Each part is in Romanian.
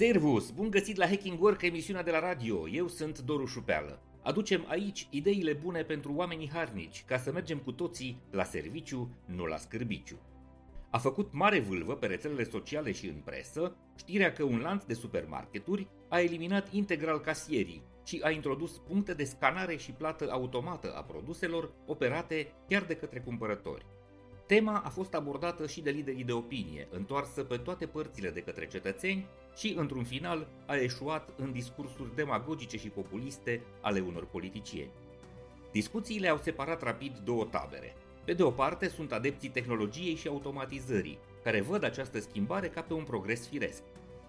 Servus! Bun găsit la Hacking Work, emisiunea de la radio. Eu sunt Doru Șupeală. Aducem aici ideile bune pentru oamenii harnici, ca să mergem cu toții la serviciu, nu la scârbiciu. A făcut mare vâlvă pe rețelele sociale și în presă știrea că un lanț de supermarketuri a eliminat integral casierii și a introdus puncte de scanare și plată automată a produselor operate chiar de către cumpărători. Tema a fost abordată și de liderii de opinie, întoarsă pe toate părțile de către cetățeni și, într-un final, a eșuat în discursuri demagogice și populiste ale unor politicieni. Discuțiile au separat rapid două tabere. Pe de o parte sunt adepții tehnologiei și automatizării, care văd această schimbare ca pe un progres firesc.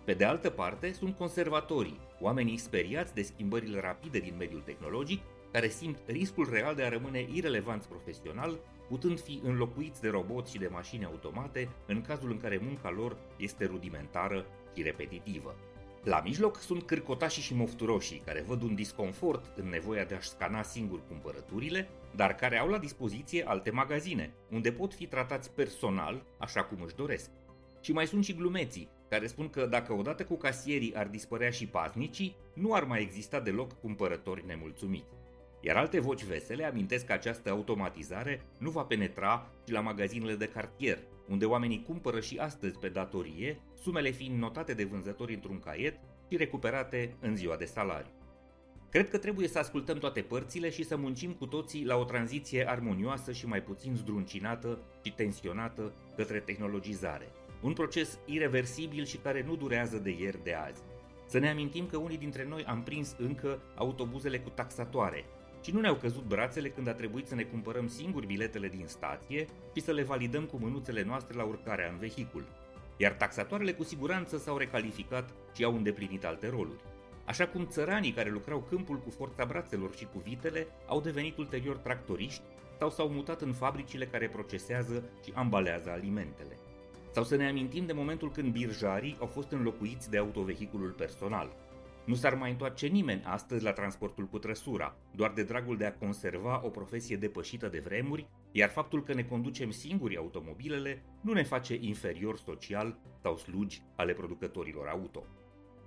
Pe de altă parte sunt conservatorii, oamenii speriați de schimbările rapide din mediul tehnologic, care simt riscul real de a rămâne irelevanți profesional putând fi înlocuiți de roboți și de mașini automate în cazul în care munca lor este rudimentară și repetitivă. La mijloc sunt cârcotașii și mofturoșii, care văd un disconfort în nevoia de a-și scana singur cumpărăturile, dar care au la dispoziție alte magazine, unde pot fi tratați personal, așa cum își doresc. Și mai sunt și glumeții, care spun că dacă odată cu casierii ar dispărea și paznicii, nu ar mai exista deloc cumpărători nemulțumiți. Iar alte voci vesele amintesc că această automatizare nu va penetra și la magazinele de cartier, unde oamenii cumpără și astăzi pe datorie, sumele fiind notate de vânzători într-un caiet și recuperate în ziua de salariu. Cred că trebuie să ascultăm toate părțile și să muncim cu toții la o tranziție armonioasă și mai puțin zdruncinată și tensionată către tehnologizare. Un proces irreversibil și care nu durează de ieri de azi. Să ne amintim că unii dintre noi am prins încă autobuzele cu taxatoare, și nu ne-au căzut brațele când a trebuit să ne cumpărăm singuri biletele din stație și să le validăm cu mânuțele noastre la urcarea în vehicul. Iar taxatoarele cu siguranță s-au recalificat și au îndeplinit alte roluri. Așa cum țăranii care lucrau câmpul cu forța brațelor și cu vitele au devenit ulterior tractoriști sau s-au mutat în fabricile care procesează și ambalează alimentele. Sau să ne amintim de momentul când birjarii au fost înlocuiți de autovehiculul personal, nu s-ar mai întoarce nimeni astăzi la transportul cu trăsura, doar de dragul de a conserva o profesie depășită de vremuri, iar faptul că ne conducem singuri automobilele nu ne face inferior social sau slugi ale producătorilor auto.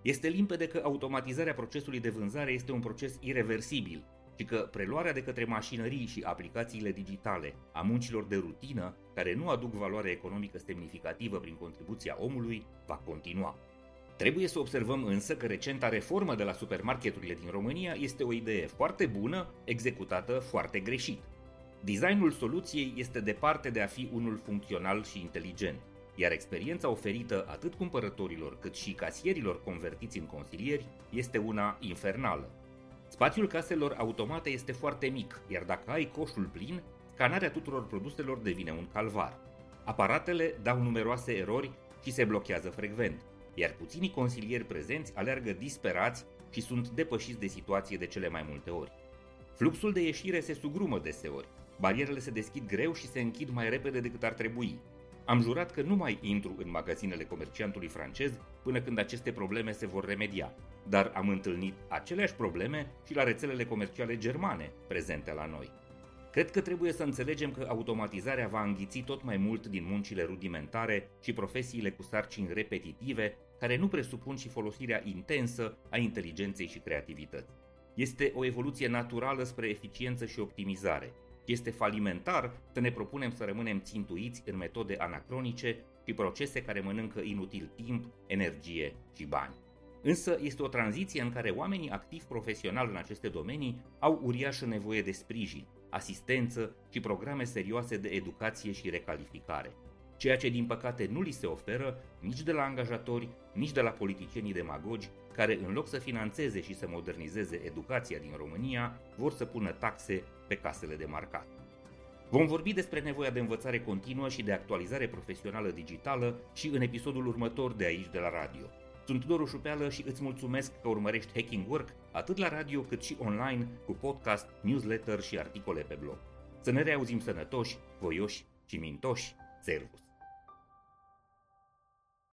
Este limpede că automatizarea procesului de vânzare este un proces irreversibil și că preluarea de către mașinării și aplicațiile digitale a muncilor de rutină, care nu aduc valoare economică semnificativă prin contribuția omului, va continua. Trebuie să observăm însă că recenta reformă de la supermarketurile din România este o idee foarte bună, executată foarte greșit. Designul soluției este departe de a fi unul funcțional și inteligent, iar experiența oferită atât cumpărătorilor cât și casierilor convertiți în consilieri este una infernală. Spațiul caselor automate este foarte mic, iar dacă ai coșul plin, scanarea tuturor produselor devine un calvar. Aparatele dau numeroase erori și se blochează frecvent iar puținii consilieri prezenți aleargă disperați și sunt depășiți de situație de cele mai multe ori. Fluxul de ieșire se sugrumă deseori, barierele se deschid greu și se închid mai repede decât ar trebui. Am jurat că nu mai intru în magazinele comerciantului francez până când aceste probleme se vor remedia, dar am întâlnit aceleași probleme și la rețelele comerciale germane prezente la noi. Cred că trebuie să înțelegem că automatizarea va înghiți tot mai mult din muncile rudimentare și profesiile cu sarcini repetitive, care nu presupun și folosirea intensă a inteligenței și creativității. Este o evoluție naturală spre eficiență și optimizare. Este falimentar să ne propunem să rămânem țintuiți în metode anacronice și procese care mănâncă inutil timp, energie și bani. Însă este o tranziție în care oamenii activi profesional în aceste domenii au uriașă nevoie de sprijin, asistență și programe serioase de educație și recalificare, ceea ce din păcate nu li se oferă nici de la angajatori, nici de la politicienii demagogi, care în loc să financeze și să modernizeze educația din România, vor să pună taxe pe casele de marcat. Vom vorbi despre nevoia de învățare continuă și de actualizare profesională digitală și în episodul următor de aici de la radio. Sunt Doru Șupeală și îți mulțumesc că urmărești Hacking Work atât la radio cât și online cu podcast, newsletter și articole pe blog. Să ne reauzim sănătoși, voioși și mintoși. Servus!